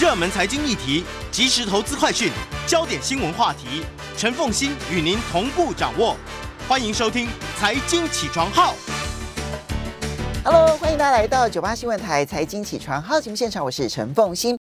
热门财经议题、即时投资快讯、焦点新闻话题，陈凤欣与您同步掌握。欢迎收听《财经起床号》。Hello，欢迎大家来到九八新闻台《财经起床号》节目现场，我是陈凤欣。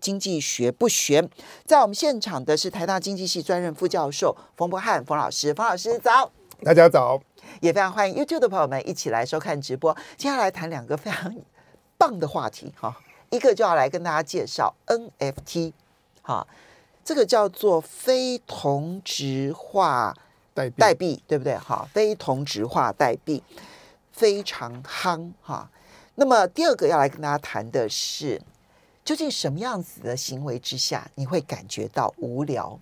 经济学不学，在我们现场的是台大经济系专任副教授冯博翰冯老师，冯老师早，大家早，也非常欢迎 YouTube 的朋友们一起来收看直播。接下来谈两个非常 棒的话题哈。一个就要来跟大家介绍 NFT，哈，这个叫做非同质化代币，代币对不对？哈，非同质化代币非常夯哈。那么第二个要来跟大家谈的是，究竟什么样子的行为之下你会感觉到无聊？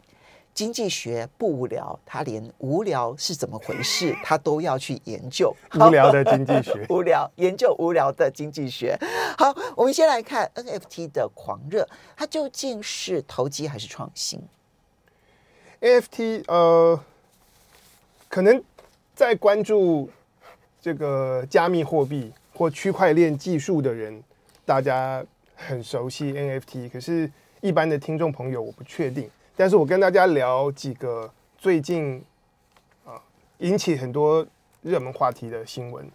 经济学不无聊，他连无聊是怎么回事，他都要去研究。无聊的经济学，无聊研究无聊的经济学。好，我们先来看 NFT 的狂热，它究竟是投机还是创新？NFT 呃，可能在关注这个加密货币或区块链技术的人，大家很熟悉 NFT，可是一般的听众朋友，我不确定。但是我跟大家聊几个最近啊引起很多热门话题的新闻。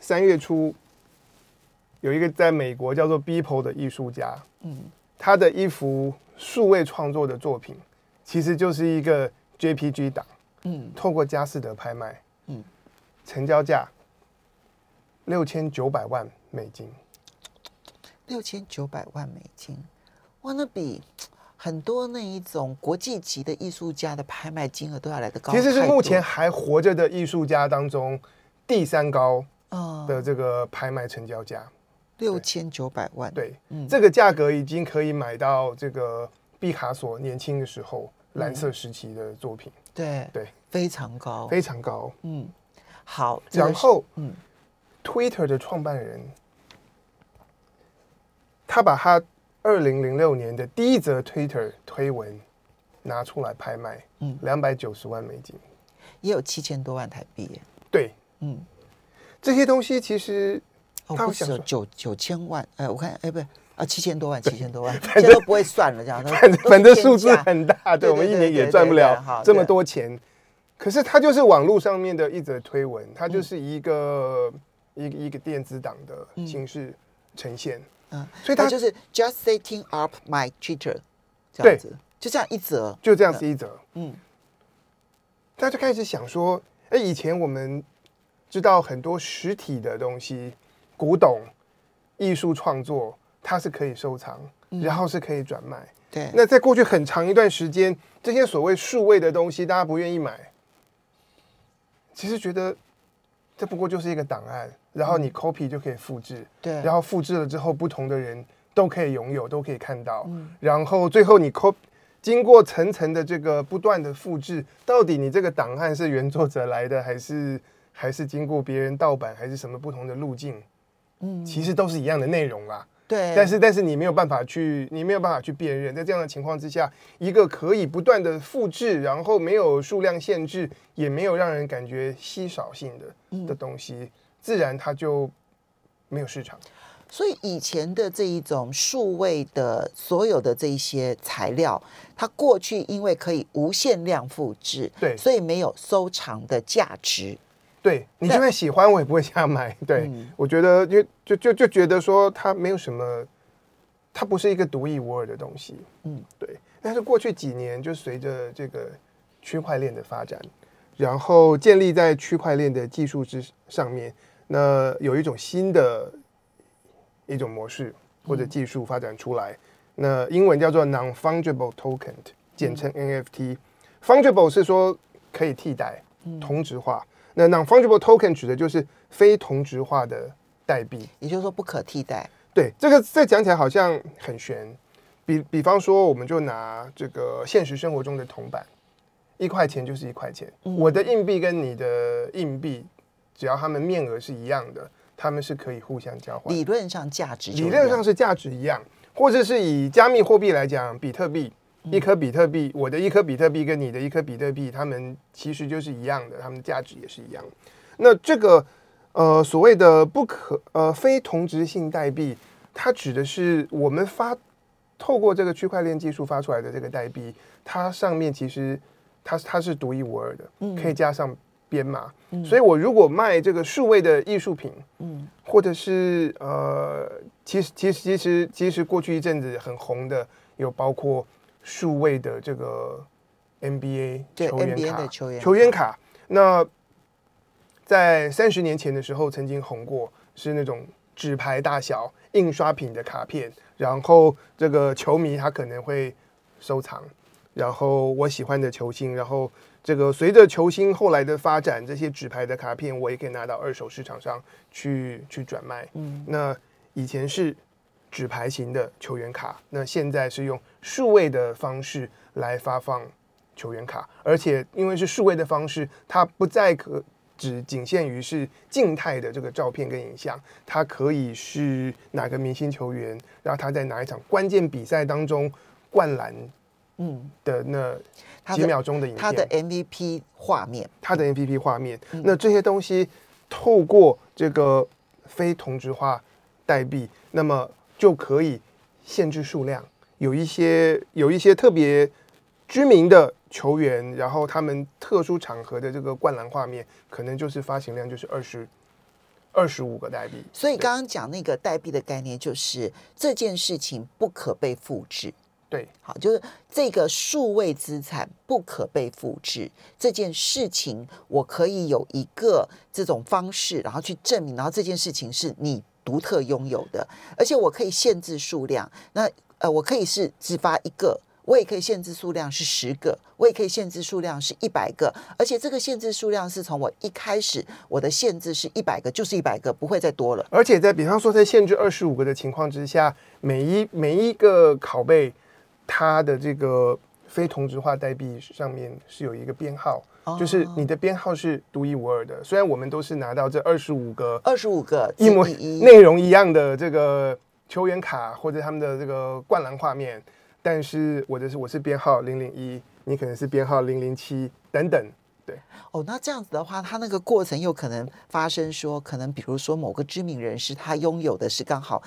三月初有一个在美国叫做 Beeple 的艺术家，嗯，他的一幅数位创作的作品，其实就是一个 JPG 档，嗯，透过佳士得拍卖，嗯，成交价六千九百万美金，六千九百万美金，哇，那比。很多那一种国际级的艺术家的拍卖金额都要来得高，其实是目前还活着的艺术家当中第三高的这个拍卖成交价，六千九百万。对，嗯，这个价格已经可以买到这个毕卡索年轻的时候蓝色时期的作品。对对，非常高，非常高。嗯，好，然后嗯，Twitter 的创办人他把他。二零零六年的第一则 Twitter 推文拿出来拍卖，嗯，两百九十万美金，也有七千多万台币。对，嗯，这些东西其实他不是九九千万，哎，我看，哎，不是啊，七千多万，七千多万，现在都不会算了，这样，反正反正数字很大，对，我们一年也赚不了这么多钱。可是它就是网络上面的一则推文，它就是一个一个一个电子档的形式呈现。嗯，所以他就是 just setting up my Twitter，这样子，就这样一则，就这样子一则。嗯，大家就开始想说，哎，以前我们知道很多实体的东西，古董、艺术创作，它是可以收藏，然后是可以转卖。对。那在过去很长一段时间，这些所谓数位的东西，大家不愿意买，其实觉得这不过就是一个档案。然后你 copy 就可以复制，对，然后复制了之后，不同的人都可以拥有，都可以看到。嗯，然后最后你 copy 经过层层的这个不断的复制，到底你这个档案是原作者来的，还是还是经过别人盗版，还是什么不同的路径？嗯，其实都是一样的内容啦。对，但是但是你没有办法去，你没有办法去辨认。在这样的情况之下，一个可以不断的复制，然后没有数量限制，也没有让人感觉稀少性的的东西。自然它就没有市场，所以以前的这一种数位的所有的这一些材料，它过去因为可以无限量复制，对，所以没有收藏的价值。对，你就算喜欢，我也不会瞎买。对，嗯，我觉得就就就就觉得说它没有什么，它不是一个独一无二的东西。嗯，对。但是过去几年，就随着这个区块链的发展，然后建立在区块链的技术之上面。那有一种新的一种模式或者技术发展出来，那英文叫做 non-fungible token，简称 NFT。fungible 是说可以替代、同质化。那 non-fungible token 指的就是非同质化的代币，也就是说不可替代。对，这个再讲起来好像很玄。比比方说，我们就拿这个现实生活中的铜板，一块钱就是一块钱。我的硬币跟你的硬币。只要他们面额是一样的，他们是可以互相交换。理论上价值，理论上是价值一样，或者是以加密货币来讲，比特币，一颗比特币，我的一颗比特币跟你的一颗比特币，它们其实就是一样的，它们的价值也是一样。那这个呃所谓的不可呃非同质性代币，它指的是我们发透过这个区块链技术发出来的这个代币，它上面其实它它是独一无二的，可以加上编码。嗯、所以我如果卖这个数位的艺术品，嗯，或者是呃，其实其实其实其实过去一阵子很红的，有包括数位的这个 NBA 球员卡，球员球员卡。那在三十年前的时候曾经红过，是那种纸牌大小印刷品的卡片，然后这个球迷他可能会收藏，然后我喜欢的球星，然后。这个随着球星后来的发展，这些纸牌的卡片我也可以拿到二手市场上去去转卖。嗯，那以前是纸牌型的球员卡，那现在是用数位的方式来发放球员卡，而且因为是数位的方式，它不再可只仅限于是静态的这个照片跟影像，它可以是哪个明星球员，然后他在哪一场关键比赛当中灌篮。嗯。的那几秒钟的影片，它的 MVP 画面，他的 MVP 画面，那这些东西透过这个非同质化代币，那么就可以限制数量，有一些有一些特别知名的球员，然后他们特殊场合的这个灌篮画面，可能就是发行量就是二十二十五个代币。所以刚刚讲那个代币的概念，就是这件事情不可被复制。对，好，就是这个数位资产不可被复制这件事情，我可以有一个这种方式，然后去证明，然后这件事情是你独特拥有的，而且我可以限制数量。那呃，我可以是只发一个，我也可以限制数量是十个，我也可以限制数量是一百个，而且这个限制数量是从我一开始我的限制是一百个，就是一百个，不会再多了。而且在比方说在限制二十五个的情况之下，每一每一个拷贝。它的这个非同质化代币上面是有一个编号，就是你的编号是独一无二的。虽然我们都是拿到这二十五个、二十五个一模内容一样的这个球员卡或者他们的这个灌篮画面，但是我的是我是编号零零一，你可能是编号零零七等等。对，哦，那这样子的话，它那个过程又可能发生说，可能比如说某个知名人士他拥有的是刚好。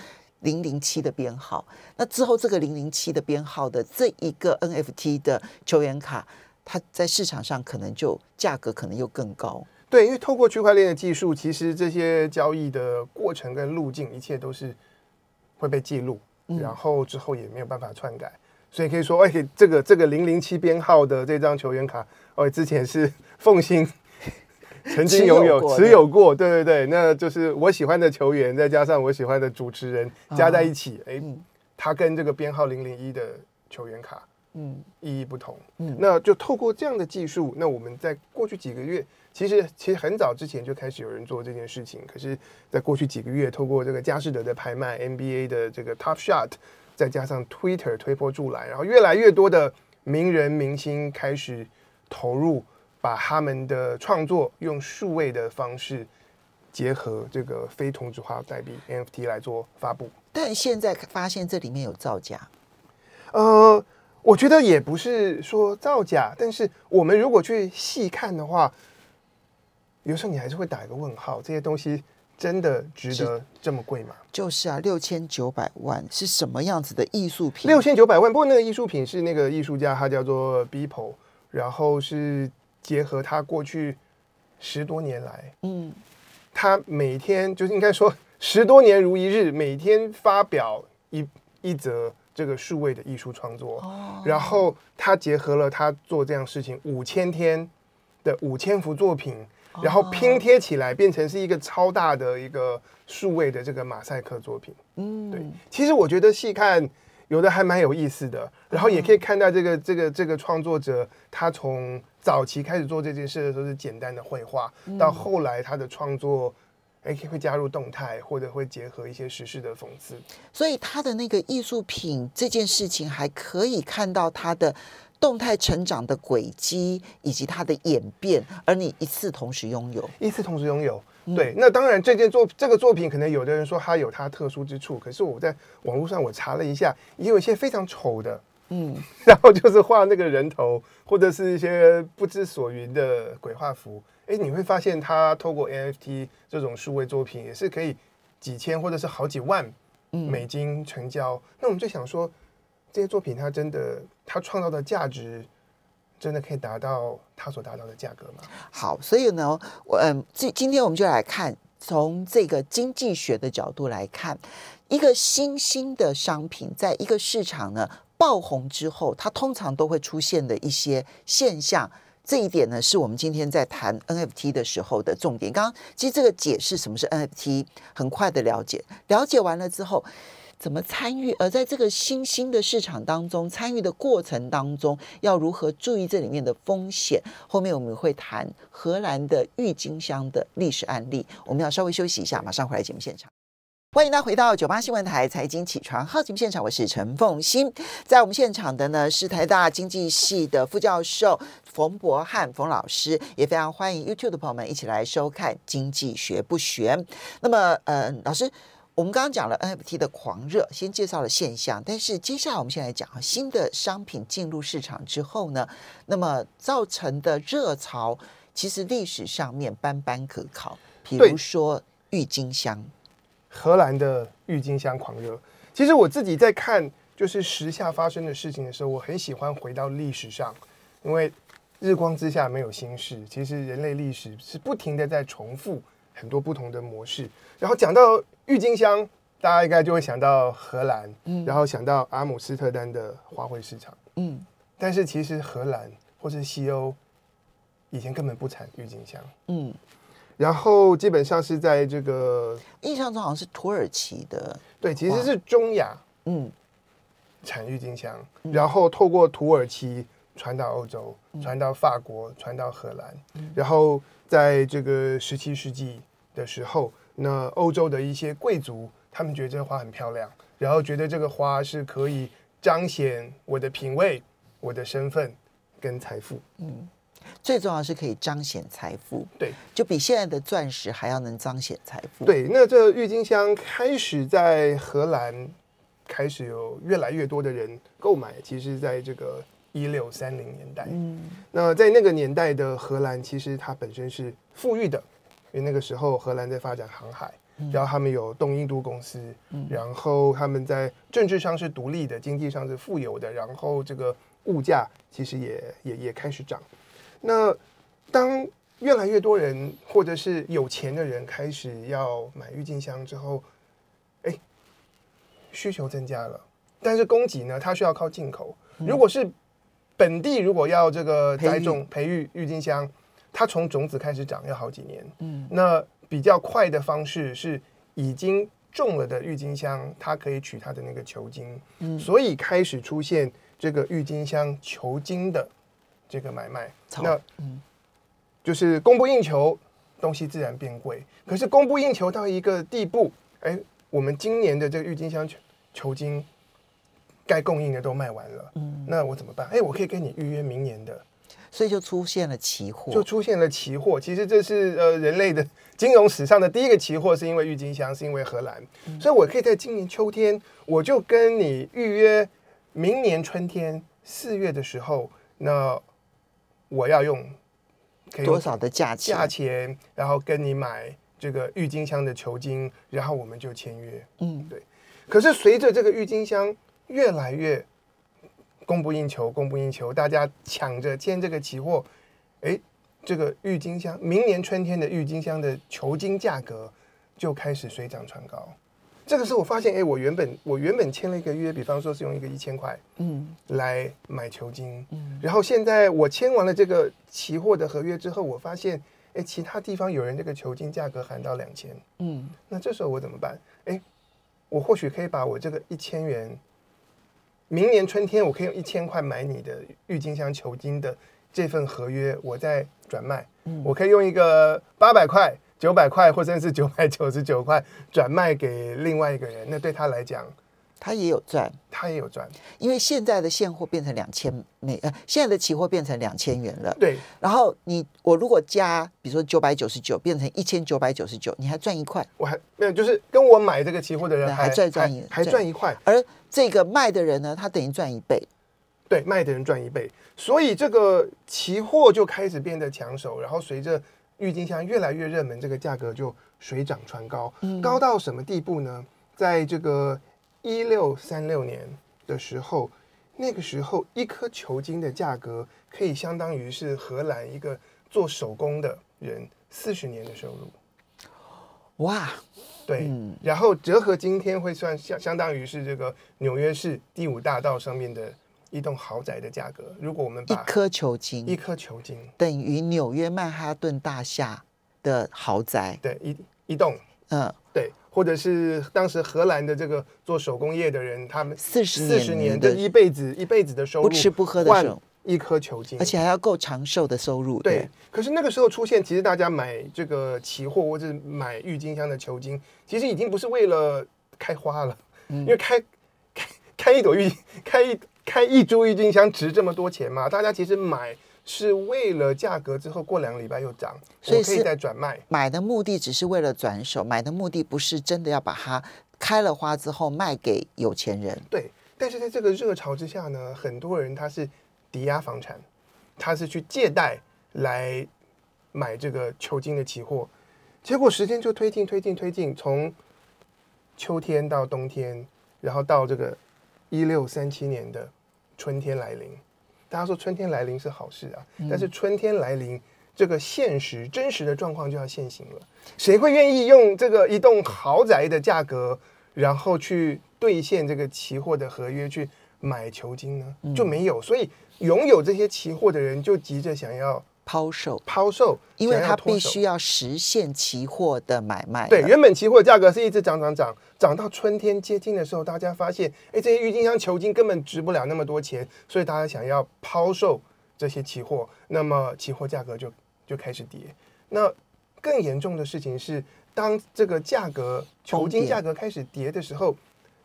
零零七的编号，那之后这个零零七的编号的这一个 NFT 的球员卡，它在市场上可能就价格可能又更高。对，因为透过区块链的技术，其实这些交易的过程跟路径，一切都是会被记录，然后之后也没有办法篡改，所以可以说，哎，这个这个零零七编号的这张球员卡，哦，之前是凤兴。曾经 拥有，持有过，对对对，那就是我喜欢的球员，再加上我喜欢的主持人，加在一起，哎，他跟这个编号零零一的球员卡，嗯，意义不同，嗯，那就透过这样的技术，那我们在过去几个月，其实其实很早之前就开始有人做这件事情，可是，在过去几个月，透过这个佳士得的拍卖，NBA 的这个 Top Shot，再加上 Twitter 推波助澜，然后越来越多的名人明星开始投入。把他们的创作用数位的方式结合这个非同质化代币 NFT 来做发布，但现在发现这里面有造假。呃，我觉得也不是说造假，但是我们如果去细看的话，有时候你还是会打一个问号：这些东西真的值得这么贵吗？就是啊，六千九百万是什么样子的艺术品？六千九百万，不过那个艺术品是那个艺术家，他叫做 Beeple，然后是。结合他过去十多年来，嗯，他每天就是应该说十多年如一日，每天发表一一则这个数位的艺术创作，哦，然后他结合了他做这样事情五千天的五千幅作品，然后拼贴起来变成是一个超大的一个数位的这个马赛克作品，嗯，对，其实我觉得细看有的还蛮有意思的，然后也可以看到这个这个这个创作者他从。早期开始做这件事的时候是简单的绘画，到后来他的创作，哎，会加入动态，或者会结合一些时事的讽刺。所以他的那个艺术品这件事情，还可以看到他的动态成长的轨迹以及他的演变，而你一次同时拥有，一次同时拥有。对，那当然这件作这个作品，可能有的人说它有它特殊之处，可是我在网络上我查了一下，也有一些非常丑的。嗯，然后就是画那个人头，或者是一些不知所云的鬼画符。哎，你会发现它透过 NFT 这种数位作品，也是可以几千或者是好几万美金成交。嗯、那我们就想说，这些作品它真的，它创造的价值，真的可以达到它所达到的价格吗？好，所以呢，我嗯，今今天我们就来看，从这个经济学的角度来看，一个新兴的商品，在一个市场呢爆红之后，它通常都会出现的一些现象。这一点呢，是我们今天在谈 NFT 的时候的重点。刚刚其实这个解释什么是 NFT，很快的了解，了解完了之后，怎么参与？而在这个新兴的市场当中，参与的过程当中，要如何注意这里面的风险？后面我们会谈荷兰的郁金香的历史案例。我们要稍微休息一下，马上回来节目现场。欢迎大家回到九八新闻台财经起床号节目现场，我是陈凤欣。在我们现场的呢是台大经济系的副教授冯博翰冯老师，也非常欢迎 YouTube 的朋友们一起来收看《经济学不悬》。那么，呃，老师，我们刚刚讲了 NFT 的狂热，先介绍了现象，但是接下来我们现在讲啊，新的商品进入市场之后呢，那么造成的热潮，其实历史上面斑斑可考，比如说郁金香。荷兰的郁金香狂热，其实我自己在看就是时下发生的事情的时候，我很喜欢回到历史上，因为日光之下没有新事。其实人类历史是不停的在重复很多不同的模式。然后讲到郁金香，大家应该就会想到荷兰，嗯，然后想到阿姆斯特丹的花卉市场，嗯，但是其实荷兰或是西欧以前根本不产郁金香，嗯。然后基本上是在这个印象中好像是土耳其的，对，其实是中亚，嗯，产郁金香，然后透过土耳其传到欧洲，传到法国，传到荷兰，然后在这个十七世纪的时候，那欧洲的一些贵族，他们觉得这个花很漂亮，然后觉得这个花是可以彰显我的品味、我的身份跟财富，嗯。最重要是可以彰显财富，对，就比现在的钻石还要能彰显财富。对，那这郁金香开始在荷兰开始有越来越多的人购买，其实在这个一六三零年代，嗯，那在那个年代的荷兰，其实它本身是富裕的，因为那个时候荷兰在发展航海，嗯、然后他们有东印度公司，嗯、然后他们在政治上是独立的，经济上是富有的，然后这个物价其实也也也开始涨。那当越来越多人或者是有钱的人开始要买郁金香之后，哎，需求增加了，但是供给呢，它需要靠进口。如果是本地，如果要这个栽种培育郁金香，它从种子开始长要好几年。嗯，那比较快的方式是已经种了的郁金香，它可以取它的那个球茎。嗯，所以开始出现这个郁金香球茎的。这个买卖，那嗯，就是供不应求，东西自然变贵。可是供不应求到一个地步，哎，我们今年的这个郁金香球球茎该供应的都卖完了，嗯，那我怎么办？哎，我可以跟你预约明年的，所以就出现了期货，就出现了期货。其实这是呃人类的金融史上的第一个期货，是因为郁金香，是因为荷兰，嗯，所以我可以在今年秋天，我就跟你预约明年春天四月的时候，那。我要用多少的价钱？价钱，然后跟你买这个郁金香的球茎，然后我们就签约。嗯，对。可是随着这个郁金香越来越供不应求，供不应求，大家抢着签这个期货，哎，这个郁金香明年春天的郁金香的球茎价格就开始水涨船高。这个时候我发现，哎，我原本我原本签了一个约，比方说是用一个一千块，嗯，来买球茎，嗯，然后现在我签完了这个期货的合约之后，我发现，哎，其他地方有人这个球茎价格喊到两千，嗯，那这时候我怎么办？哎，我或许可以把我这个一千元，明年春天我可以用一千块买你的郁金香球茎的这份合约，我再转卖，嗯，我可以用一个八百块。九百块，或者是九百九十九块转卖给另外一个人，那对他来讲，他也有赚，他也有赚，因为现在的现货变成两千美，呃，现在的期货变成两千元了。对，然后你我如果加，比如说九百九十九变成一千九百九十九，你还赚一块，我还没有，就是跟我买这个期货的人还，还赚赚一还赚一块，而这个卖的人呢，他等于赚一倍，对，卖的人赚一倍，所以这个期货就开始变得抢手，然后随着。郁金香越来越热门，这个价格就水涨船高，嗯、高到什么地步呢？在这个一六三六年的时候，那个时候一颗球晶的价格可以相当于是荷兰一个做手工的人四十年的收入。哇，对，嗯、然后折合今天会算相相当于是这个纽约市第五大道上面的一栋豪宅的价格。如果我们把一颗球晶，一颗球晶等于纽约曼哈顿大厦的豪宅，对，一一栋，嗯，对，或者是当时荷兰的这个做手工业的人，他们四十四十年的一辈子一辈子的收入，不吃不喝的时候。一颗球茎，而且还要够长寿的收入。对，可是那个时候出现，其实大家买这个期货或者买郁金香的球茎，其实已经不是为了开花了，嗯、因为开开开一朵郁开一开一株郁金香值这么多钱嘛？大家其实买是为了价格之后过两个礼拜又涨，所以可以再转卖。买的目的只是为了转手，买的目的不是真的要把它开了花之后卖给有钱人。对，但是在这个热潮之下呢，很多人他是。抵押房产，他是去借贷来买这个球金的期货，结果时间就推进推进推进，从秋天到冬天，然后到这个一六三七年的春天来临。大家说春天来临是好事啊，但是春天来临，这个现实真实的状况就要现行了。谁会愿意用这个一栋豪宅的价格，然后去兑现这个期货的合约去买球金呢？就没有，所以。拥有这些期货的人就急着想要抛售，抛售，因为它必须要实现期货的买卖。对，原本期货价格是一直涨涨涨，涨到春天接近的时候，大家发现，哎，这些郁金香球茎根本值不了那么多钱，所以大家想要抛售这些期货，那么期货价格就就开始跌。那更严重的事情是，当这个价格球茎价格开始跌的时候，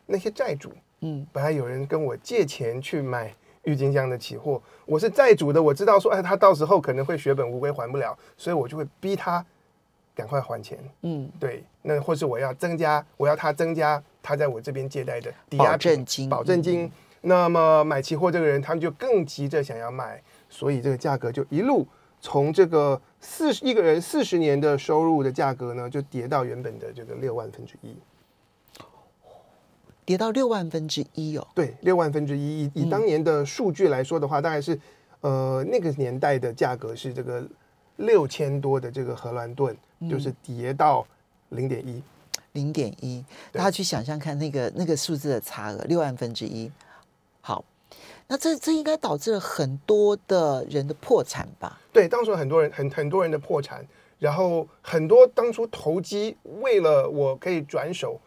那些债主，嗯，本来有人跟我借钱去买。郁金香的期货，我是债主的，我知道说，哎，他到时候可能会血本无归，还不了，所以我就会逼他赶快还钱。嗯，对，那或是我要增加，我要他增加他在我这边借贷的抵押证金，保证金。那么买期货这个人，他们就更急着想要卖，所以这个价格就一路从这个四十一个人四十年的收入的价格呢，就跌到原本的这个六万分之一。跌到六万分之一哦，对，六万分之一。以以当年的数据来说的话，大概是，呃，那个年代的价格是这个六千多的这个荷兰盾，就是跌到零点一，零点一。大家去想象看那个那个数字的差额，六万分之一。好，那这这应该导致了很多的人的破产吧？对，当时很多人很很多人的破产，然后很多当初投机为了我可以转手。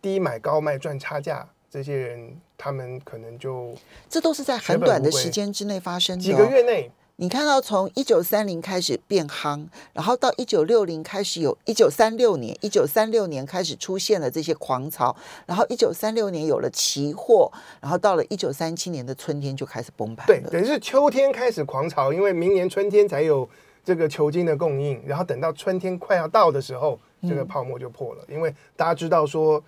低买高卖赚差价，这些人他们可能就这都是在很短的时间之内发生的，几个月内。你看到从一九三零开始变夯，然后到一九六零开始有，一九三六年，一九三六年开始出现了这些狂潮，然后一九三六年有了期货，然后到了一九三七年的春天就开始崩盘。对，等于是秋天开始狂潮，因为明年春天才有这个球金的供应，然后等到春天快要到的时候，这个泡沫就破了，嗯、因为大家知道说。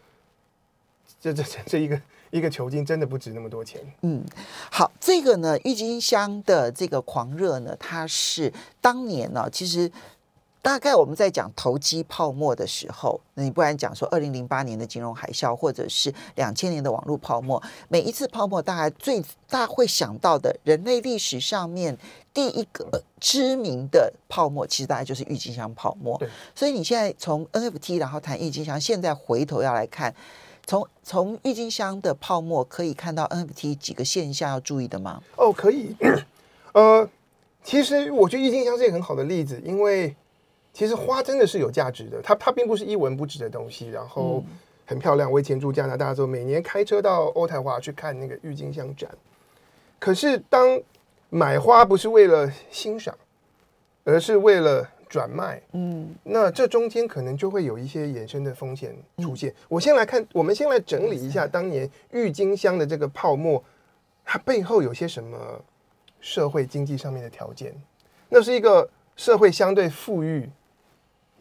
这这这一个一个球茎真的不值那么多钱。嗯，好，这个呢，郁金香的这个狂热呢，它是当年呢，其实大概我们在讲投机泡沫的时候，那你不然讲说二零零八年的金融海啸，或者是两千年的网络泡沫，每一次泡沫，大概最大家会想到的人类历史上面第一个知名的泡沫，其实大概就是郁金香泡沫。对，所以你现在从 NFT 然后谈郁金香，现在回头要来看。从从郁金香的泡沫可以看到 NFT 几个现象要注意的吗？哦，可以。呃，其实我觉得郁金香是一个很好的例子，因为其实花真的是有价值的，它它并不是一文不值的东西，然后很漂亮。我以前住加拿大的时候，每年开车到渥太华去看那个郁金香展。可是当买花不是为了欣赏，而是为了。转卖，嗯，那这中间可能就会有一些衍生的风险出现。我先来看，我们先来整理一下当年郁金香的这个泡沫，它背后有些什么社会经济上面的条件？那是一个社会相对富裕，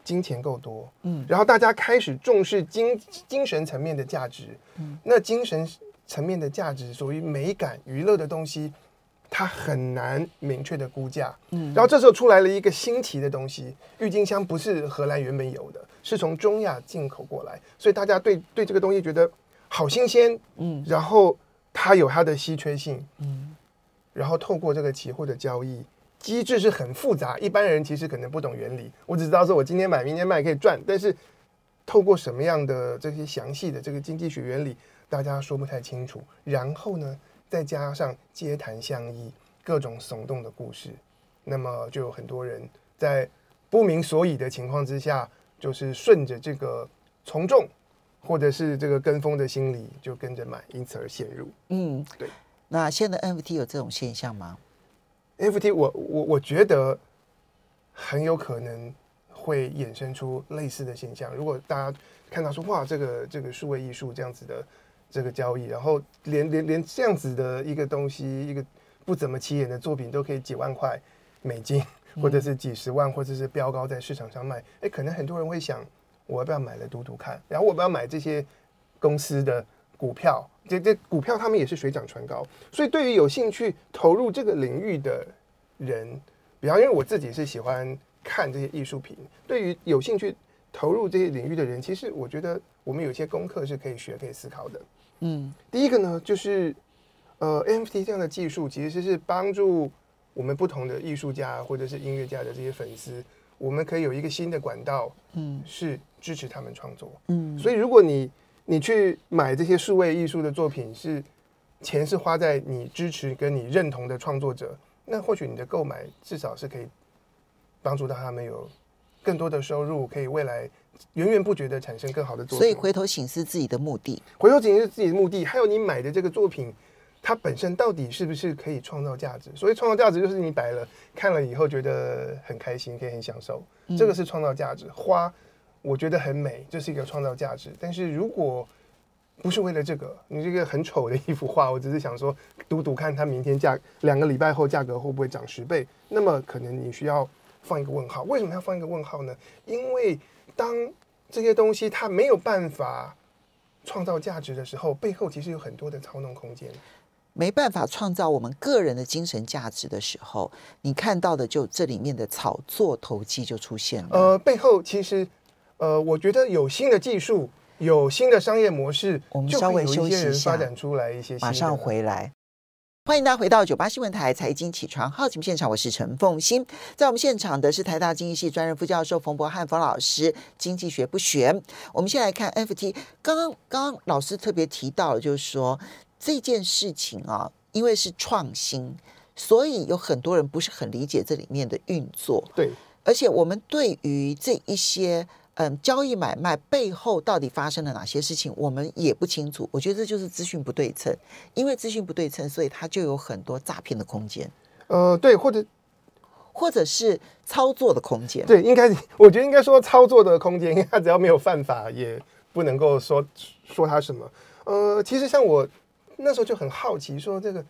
金钱够多，嗯，然后大家开始重视精精神层面的价值，嗯，那精神层面的价值属于美感、娱乐的东西。它很难明确的估价，嗯，然后这时候出来了一个新奇的东西，郁金香不是荷兰原本有的，是从中亚进口过来，所以大家对对这个东西觉得好新鲜，嗯，然后它有它的稀缺性，嗯，然后透过这个期货的交易机制是很复杂，一般人其实可能不懂原理，我只知道说我今天买明天卖可以赚，但是透过什么样的这些详细的这个经济学原理，大家说不太清楚。然后呢，再加上街谈巷议各种耸动的故事，那么就有很多人在不明所以的情况之下，就是顺着这个从众或者是这个跟风的心理就跟着买，因此而陷入。嗯，对。那现在 NFT 有这种现象吗？NFT 我我我觉得很有可能会衍生出类似的现象。如果大家看到说哇，这个这个数位艺术这样子的。这个交易，然后连连连这样子的一个东西，一个不怎么起眼的作品，都可以几万块美金，或者是几十万，或者是标高在市场上卖。哎，可能很多人会想，我要不要买来读读看？然后我不要买这些公司的股票，这这股票他们也是水涨船高。所以对于有兴趣投入这个领域的人，比方因为我自己是喜欢看这些艺术品，对于有兴趣投入这些领域的人，其实我觉得我们有些功课是可以学、可以思考的。嗯，第一个呢，就是呃，NFT 这样的技术其实是帮助我们不同的艺术家或者是音乐家的这些粉丝，我们可以有一个新的管道，嗯，是支持他们创作，嗯，所以如果你你去买这些数位艺术的作品，是钱是花在你支持跟你认同的创作者，那或许你的购买至少是可以帮助到他们有更多的收入，可以未来。源源不绝的产生更好的作品，所以回头醒思自己的目的，回头省思自己的目的，还有你买的这个作品，它本身到底是不是可以创造价值？所以创造价值就是你摆了看了以后觉得很开心，可以很享受，这个是创造价值。花我觉得很美，这是一个创造价值。但是如果不是为了这个，你这个很丑的一幅画，我只是想说赌赌看它明天价两个礼拜后价格会不会涨十倍，那么可能你需要放一个问号。为什么要放一个问号呢？因为当这些东西它没有办法创造价值的时候，背后其实有很多的操弄空间。没办法创造我们个人的精神价值的时候，你看到的就这里面的炒作投机就出现了。呃，背后其实，呃，我觉得有新的技术，有新的商业模式，我们稍微休息一下，发展出来一些，马上回来。欢迎大家回到九八新闻台财经起床号节目现场，我是陈凤欣。在我们现场的是台大经济系专任副教授冯博汉冯老师，经济学不悬。我们先来看 NFT，刚刚刚刚老师特别提到，就是说这件事情啊，因为是创新，所以有很多人不是很理解这里面的运作。对，而且我们对于这一些。嗯，交易买卖背后到底发生了哪些事情，我们也不清楚。我觉得这就是资讯不对称，因为资讯不对称，所以它就有很多诈骗的空间。呃，对，或者或者是操作的空间。对，应该我觉得应该说操作的空间，因为它只要没有犯法，也不能够说说他什么。呃，其实像我那时候就很好奇，说这个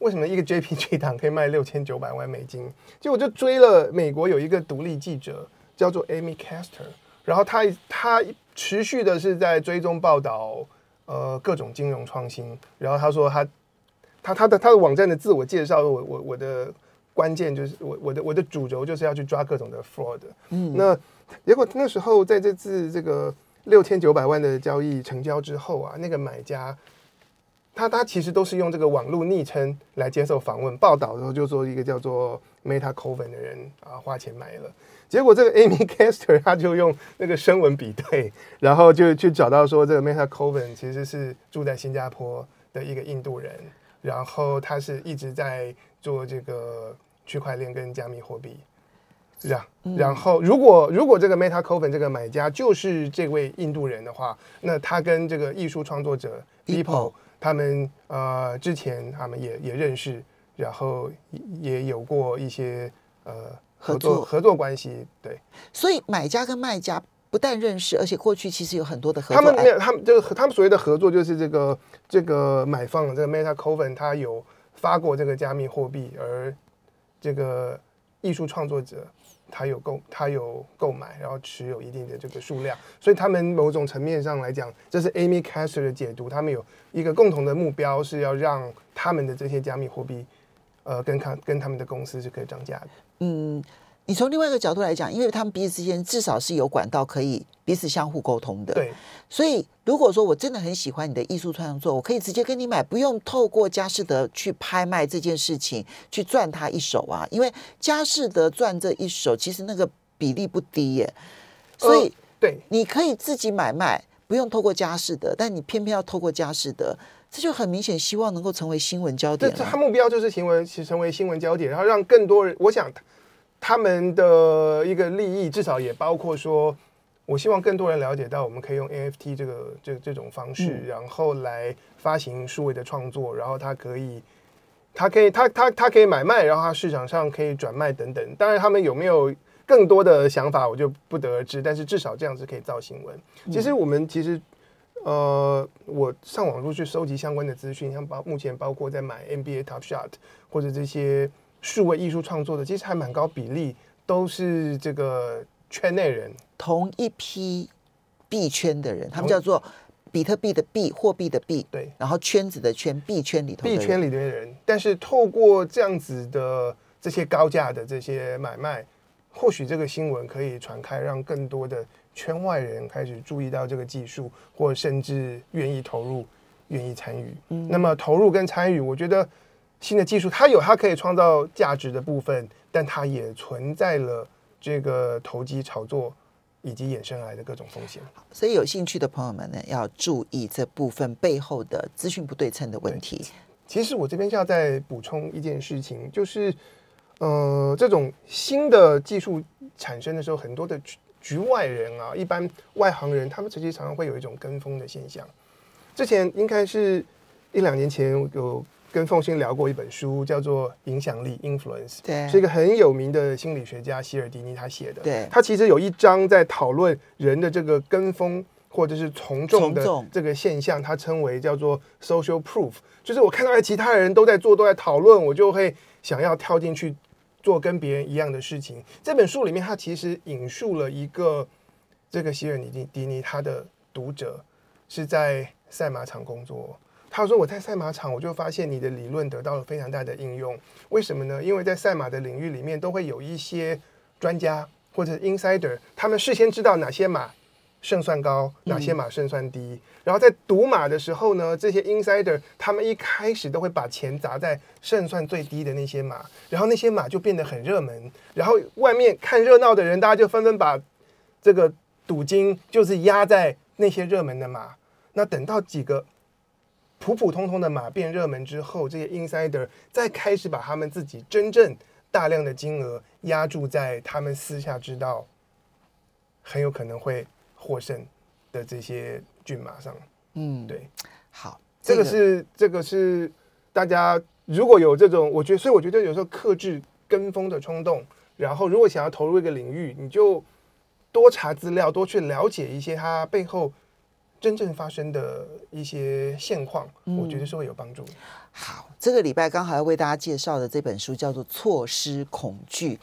为什么一个 JPG 档 可以卖六千九百万美金？就我就追了美国有一个独立记者叫做 Amy Castor。然后他他持续的是在追踪报道，呃，各种金融创新。然后他说他他他的他的网站的自我介绍，我我我的关键就是我我的我的主轴就是要去抓各种的 fraud。嗯，那结果那时候在这次这个六千九百万的交易成交之后啊，那个买家他他其实都是用这个网络昵称来接受访问报道的时候，就说一个叫做 Meta Coven 的人啊花钱买了。结果这个 Amy Caster 他就用那个声纹比对，然后就去找到说这个 Meta Coven 其实是住在新加坡的一个印度人，然后他是一直在做这个区块链跟加密货币，是这样。然后如果如果这个 Meta Coven 这个买家就是这位印度人的话，那他跟这个艺术创作者 People 他们呃之前他们也也认识，然后也有过一些呃。合作合作。关系，对，所以买家跟卖家不但认识，而且过去其实有很多的合作。他们没有，他们这个他们所谓的合作就是这个这个买方这个 Meta Coven 他有发过这个加密货币，而这个艺术创作者他有购他有购买，然后持有一定的这个数量，所以他们某种层面上来讲，这是 Amy Castor 的解读，他们有一个共同的目标是要让他们的这些加密货币，呃，跟他跟他们的公司是可以涨价的。嗯，你从另外一个角度来讲，因为他们彼此之间至少是有管道可以彼此相互沟通的。对，所以如果说我真的很喜欢你的艺术创作，我可以直接跟你买，不用透过佳士得去拍卖这件事情去赚他一手啊。因为佳士得赚这一手，其实那个比例不低耶。所以，对，你可以自己买卖，不用透过佳士得，但你偏偏要透过佳士得，这就很明显希望能够成为新闻焦点。这他目标就是新闻，成为新闻焦点，然后让更多人，我想。他们的一个利益，至少也包括说，我希望更多人了解到，我们可以用 NFT 这个这这种方式，嗯、然后来发行数位的创作，然后它可以，它可以，它它它可以买卖，然后它市场上可以转卖等等。当然，他们有没有更多的想法，我就不得而知。但是至少这样子可以造新闻。其实我们其实，呃，我上网路去收集相关的资讯，像包目前包括在买 NBA Top Shot 或者这些。数位艺术创作的其实还蛮高比例，都是这个圈内人，同一批币圈的人，他们叫做比特币的币，货币的币，对，然后圈子的圈，币圈里头币圈里的人。但是透过这样子的这些高价的这些买卖，或许这个新闻可以传开，让更多的圈外人开始注意到这个技术，或甚至愿意投入、愿意参与。嗯，那么投入跟参与，我觉得。新的技术，它有它可以创造价值的部分，但它也存在了这个投机炒作以及衍生来的各种风险。所以有兴趣的朋友们呢，要注意这部分背后的资讯不对称的问题。其实我这边就要再补充一件事情，就是呃，这种新的技术产生的时候，很多的局局外人啊，一般外行人，他们其实常常会有一种跟风的现象。之前应该是一两年前有。跟凤馨聊过一本书，叫做《影响力》（Influence），对，是一个很有名的心理学家希尔迪尼他写的。对，他其实有一章在讨论人的这个跟风或者是从众的这个现象，他称为叫做 “social proof”，就是我看到其他人都在做，都在讨论，我就会想要跳进去做跟别人一样的事情。这本书里面，他其实引述了一个这个希尔尼迪尼他的读者是在赛马场工作。他说：“我在赛马场，我就发现你的理论得到了非常大的应用。为什么呢？因为在赛马的领域里面，都会有一些专家或者 insider，他们事先知道哪些马胜算高，哪些马胜算低。嗯、然后在赌马的时候呢，这些 insider 他们一开始都会把钱砸在胜算最低的那些马，然后那些马就变得很热门。然后外面看热闹的人，大家就纷纷把这个赌金就是压在那些热门的马。那等到几个。”普普通通的马变热门之后，这些 insider 再开始把他们自己真正大量的金额压注在他们私下知道很有可能会获胜的这些骏马上。嗯，对，好，这个是这个是大家如果有这种，我觉得，所以我觉得有时候克制跟风的冲动，然后如果想要投入一个领域，你就多查资料，多去了解一些它背后。真正发生的一些现况，我觉得是会有帮助的。嗯。好，这个礼拜刚好要为大家介绍的这本书叫做《错失恐惧》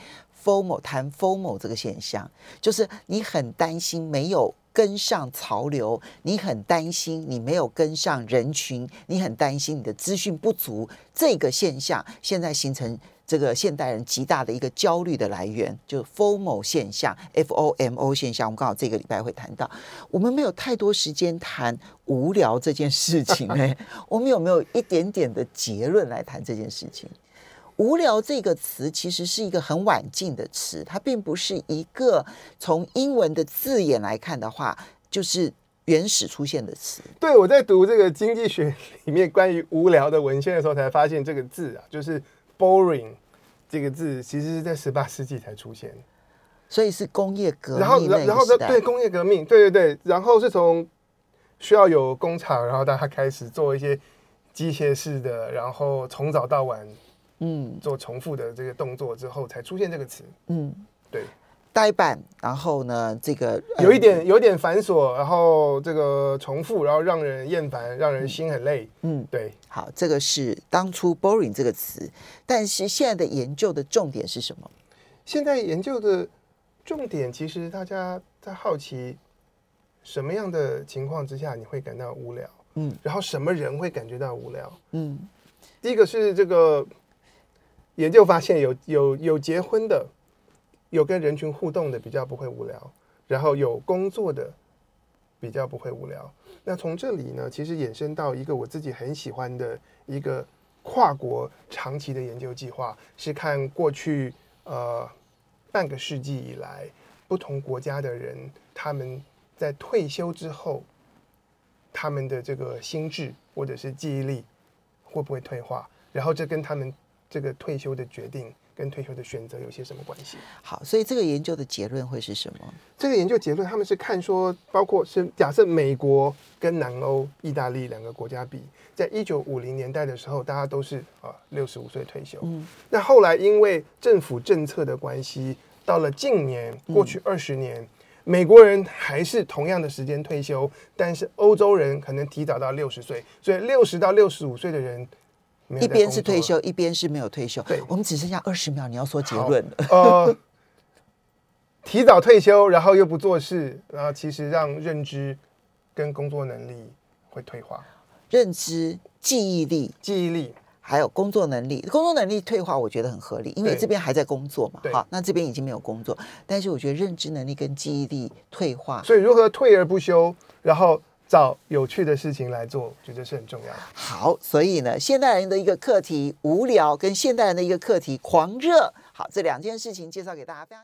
，FOMO 谈 FOMO 这个现象，就是你很担心没有跟上潮流，你很担心你没有跟上人群，你很担心你的资讯不足，这个现象现在形成。这个现代人极大的一个焦虑的来源，就 FOMO 现象，FOMO 现象。我们刚好这个礼拜会谈到，我们没有太多时间谈无聊这件事情呢。我们有没有一点点的结论来谈这件事情？无聊这个词其实是一个很晚近的词，它并不是一个从英文的字眼来看的话，就是原始出现的词。对，我在读这个经济学里面关于无聊的文献的时候，才发现这个字啊，就是 boring。这个字其实是在十八世纪才出现，所以是工业革命。然后，然后对工业革命，对对对，然后是从需要有工厂，然后大家开始做一些机械式的，然后从早到晚，嗯，做重复的这个动作之后，才出现这个词。嗯，对。呆板，然后呢，这个有一点有一点繁琐，然后这个重复，然后让人厌烦，让人心很累。嗯，对。好，这个是当初 “boring” 这个词，但是现在的研究的重点是什么？现在研究的重点，其实大家在好奇什么样的情况之下你会感到无聊？嗯，然后什么人会感觉到无聊？嗯，第一个是这个研究发现有有有结婚的。有跟人群互动的比较不会无聊，然后有工作的比较不会无聊。那从这里呢，其实衍生到一个我自己很喜欢的一个跨国长期的研究计划，是看过去呃半个世纪以来不同国家的人他们在退休之后，他们的这个心智或者是记忆力会不会退化，然后这跟他们这个退休的决定。跟退休的选择有些什么关系？好，所以这个研究的结论会是什么？这个研究结论，他们是看说，包括是假设美国跟南欧、意大利两个国家比，在一九五零年代的时候，大家都是啊六十五岁退休。嗯，那后来因为政府政策的关系，到了近年过去二十年，嗯，美国人还是同样的时间退休，但是欧洲人可能提早到六十岁，所以六十到六十五岁的人。一边是退休，一边是没有退休。对，我们只剩下二十秒，你要说结论了。呃，提早退休，然后又不做事，然后其实让认知跟工作能力会退化。认知、记忆力、记忆力，还有工作能力，工作能力退化，我觉得很合理，因为这边还在工作嘛。好，那这边已经没有工作，但是我觉得认知能力跟记忆力退化，所以如何退而不休，然后。找有趣的事情来做，觉得是很重要。好，所以呢，现代人的一个课题无聊，跟现代人的一个课题狂热，好，这两件事情介绍给大家。